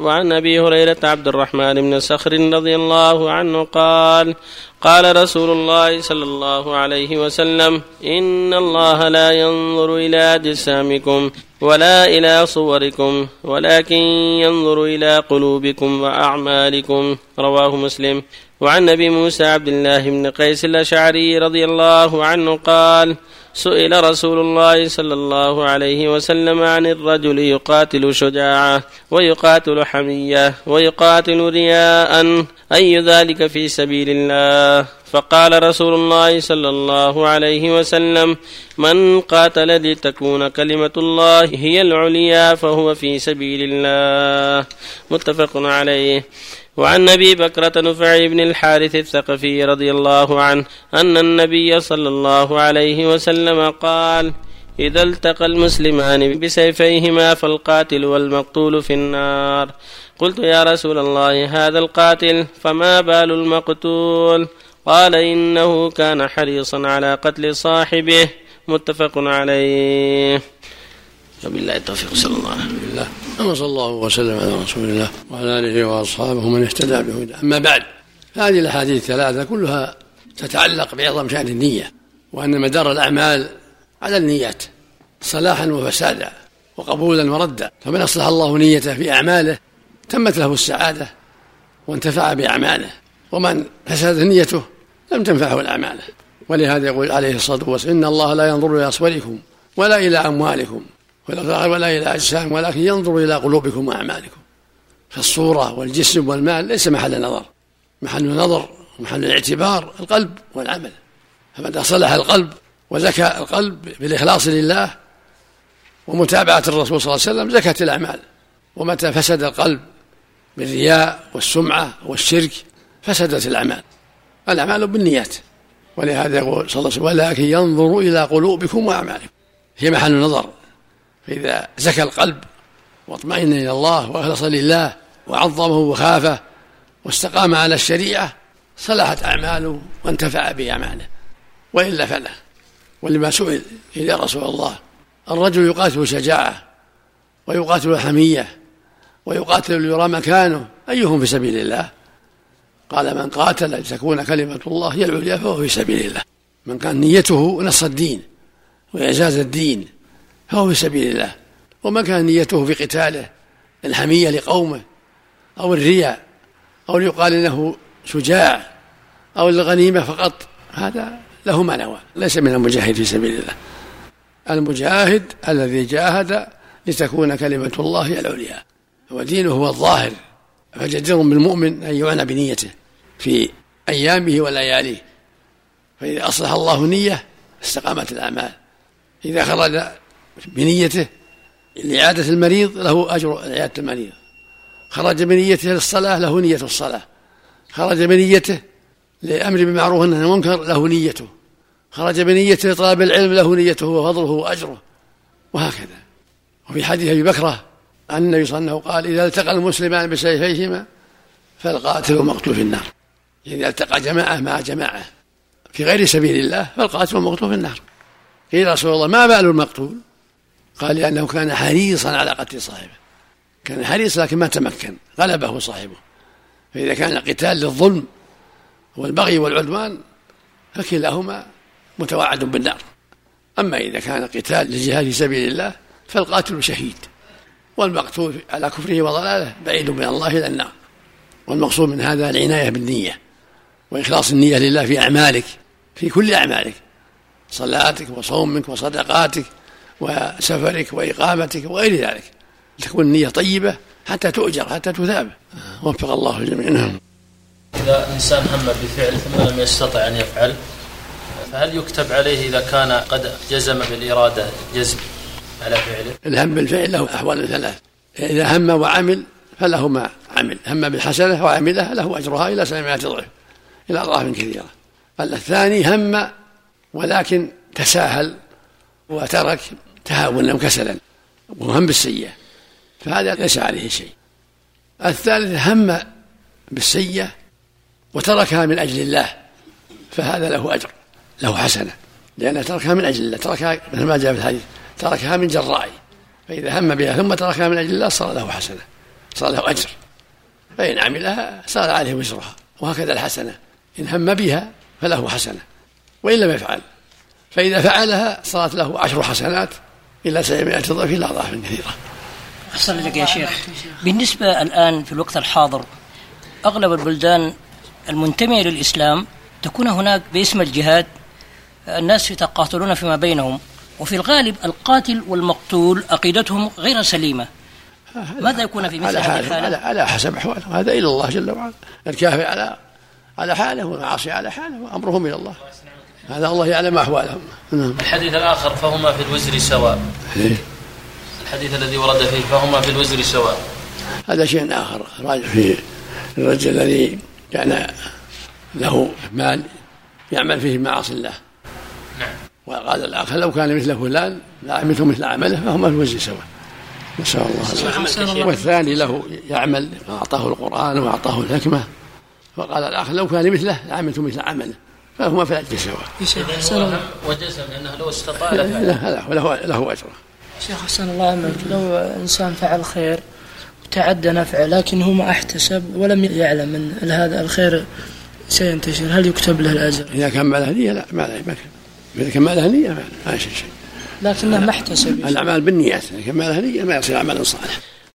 وعن أبي هريرة عبد الرحمن بن صخر رضي الله عنه قال قال رسول الله صلى الله عليه وسلم إن الله لا ينظر إلى اجسامكم ولا إلى صوركم ولكن ينظر إلى قلوبكم وأعمالكم. رواه مسلم. وعن أبي موسى عبد الله بن قيس الأشعري رضي الله عنه قال سئل رسول الله صلى الله عليه وسلم عن الرجل يقاتل شجاعة ويقاتل حمية ويقاتل رياء أي ذلك في سبيل الله؟ فقال رسول الله صلى الله عليه وسلم من قاتل لتكون كلمة الله هي العليا فهو في سبيل الله. متفق عليه. وعن أبي بكرة نفع بن الحارث الثقفي رضي الله عنه أن النبي صلى الله عليه وسلم قال إذا التقى المسلمان بسيفيهما فالقاتل والمقتول في النار. قلت يا رسول الله هذا القاتل فما بال المقتول؟ قال إنه كان حريصا على قتل صاحبه. متفق عليه. وبالله التوفيق صلى الله عليه وسلم. وصلى الله وسلم على رسول الله وعلى آله وأصحابه من اهتدى بهدى أما بعد هذه الأحاديث الثلاثة كلها تتعلق بعظم شأن النية وأن مدار الأعمال على النيات صلاحا وفسادا وقبولا وردا. فمن أصلح الله نيته في أعماله تمت له السعادة وانتفع بأعماله ومن فسدت نيته لم تنفعه الأعمال. ولهذا يقول عليه الصلاة والسلام إن الله لا ينظر إلى اصوركم ولا إلى أموالكم. ولا إلى أجسام ولكن ينظر إلى قلوبكم وأعمالكم. فالصورة والجسم والمال ليس محل نظر. محل نظر ومحل الاعتبار القلب والعمل. فمتى صلح القلب وزكى القلب بالإخلاص لله ومتابعة الرسول صلى الله عليه وسلم زكت الأعمال. ومتى فسد القلب بالرياء والسمعة والشرك فسدت الأعمال. الأعمال بالنيات. ولهذا يقول صلى الله عليه وسلم ولكن ينظر إلى قلوبكم وأعمالكم. هي محل نظر. فإذا زكى القلب واطمئن إلى الله وأخلص لله وعظمه وخافه واستقام على الشريعة صلحت أعماله وانتفع بأعماله وإلا فلا ولما سئل يا رسول الله الرجل يقاتل شجاعة ويقاتل حمية ويقاتل ليرى مكانه أيهم في سبيل الله؟ قال من قاتل لتكون كلمة الله هي العليا فهو في سبيل الله. من كان نيته نص الدين وإعزاز الدين فهو في سبيل الله. ومن كان نيته في قتاله الحمية لقومه أو الرياء أو ليقال إنه شجاع أو الغنيمة فقط. هذا له ما نوى ليس من المجاهد في سبيل الله. المجاهد الذي جاهد لتكون كلمة الله العليا. ودينه هو الظاهر. فجدير بالمؤمن أن يعنى بنيته في أيامه ولياليه. فإذا أصلح الله نية استقامت الأعمال. إذا خرج بنيته. لإعادة المريض له أجر إعادة المريض. خرج بنيته للصلاة له نية الصلاة. خرج بنيته لأمر بالمعروف والنهي عن المنكر له نيته. خرج بنيته لطلب العلم له نيته وفضله وأجره. وهكذا. وفي حديث أبي بكرة عن النبي صلى الله عليه وسلم قال إذا التقى المسلمان بسيفيهما فالقاتل والمقتول في النار. إذا التقى جماعة مع جماعة في غير سبيل الله فالقاتل والمقتول في النار. قيل رسول الله ما بال المقتول؟ قال لأنه كان حريصا على قتل صاحبه. كان حريص لكن ما تمكن غلبه صاحبه. فإذا كان قتال للظلم والبغي والعدوان فكلاهما متوعد بالنار. أما إذا كان قتال للجهاد في سبيل الله فالقاتل شهيد والمقتول على كفره وضلاله بعيد من الله إلى النار. والمقصود من هذا العناية بالنية وإخلاص النية لله في أعمالك في كل أعمالك صلاتك وصومك وصدقاتك وسفرك وإقامتك وغير ذلك. تكون النية طيبة حتى تؤجر حتى تثاب. وفق الله الجميع. نعم. إذا إنسان هم بفعل ثم لم يستطع أن يفعل فهل يكتب عليه إذا كان قد جزم بالإرادة جزم على فعله؟ الهم بالفعل له أحوال ثلاث. إذا هم وعمل فله ما عمل. هم بالحسنة وعملها له أجرها إلى سبعمائة ضعف إلى أضعاف كثيرة. الثاني هم ولكن تساهل وترك تهاونا وكسلا وهم بالسيئة. فهذا ليس عليه شيء. الثالث هم بالسيئة وتركها من أجل الله. فهذا له أجر له حسنة. لأنه تركها من أجل الله تركها مثل ما جاء في الحديث تركها من جراء. فإذا هم بها ثم تركها من أجل الله صار له حسنة صار له أجر. فإن عملها صار عليه وزرها وهكذا الحسنة. إن هم بها فله حسنة وإن لم يفعل. فإذا فعلها صارت له عشر حسنات إلى سبعمائة ضعف إلى أضعاف كثيرة. أحسن لك يا شيخ. بالنسبة الآن في الوقت الحاضر أغلب البلدان المنتمية للإسلام تكون هناك باسم الجهاد الناس يتقاتلون فيما بينهم وفي الغالب القاتل والمقتول عقيدتهم غير سليمة. ماذا يكون في مثل هذه الحالة؟ على, على حسب أحواله هذا إلى الله جل وعلا. الكافر على على حاله والعاصي على حاله وأمرهم إلى الله. هذا الله يعلم أحوالهم. نعم. الحديث الآخر فهما في الوزر سواء. إيه؟ الحديث الذي ورد فيه فهما في الوزر سواء. هذا شيء آخر راجع في الرجل الذي كان له مال يعمل فيه معاصي الله. نعم. وقال الآخر لو كان مثل فلان لعملت مثل عمله فهما في الوزر سواء. نسأل الله والثاني له يعمل أعطاه القرآن وأعطاه الحكمة. وقال الآخر لو كان مثله لعملت مثل عمله. فهما في الأجر سواء وجزم لأنه لو استطاع له له أجره. شيخ حسن الله عملك لو إنسان فعل خير وتعدى نفعه لكن هو ما احتسب ولم يعلم أن هذا الخير سينتشر هل يكتب له الأجر؟ إذا كان ما له نية لا ما له ما إذا كان ما له نية ما شيء. لكنه ما احتسب. الأعمال بالنيات إذا كان ما له نية ما يصير عملا صالحا.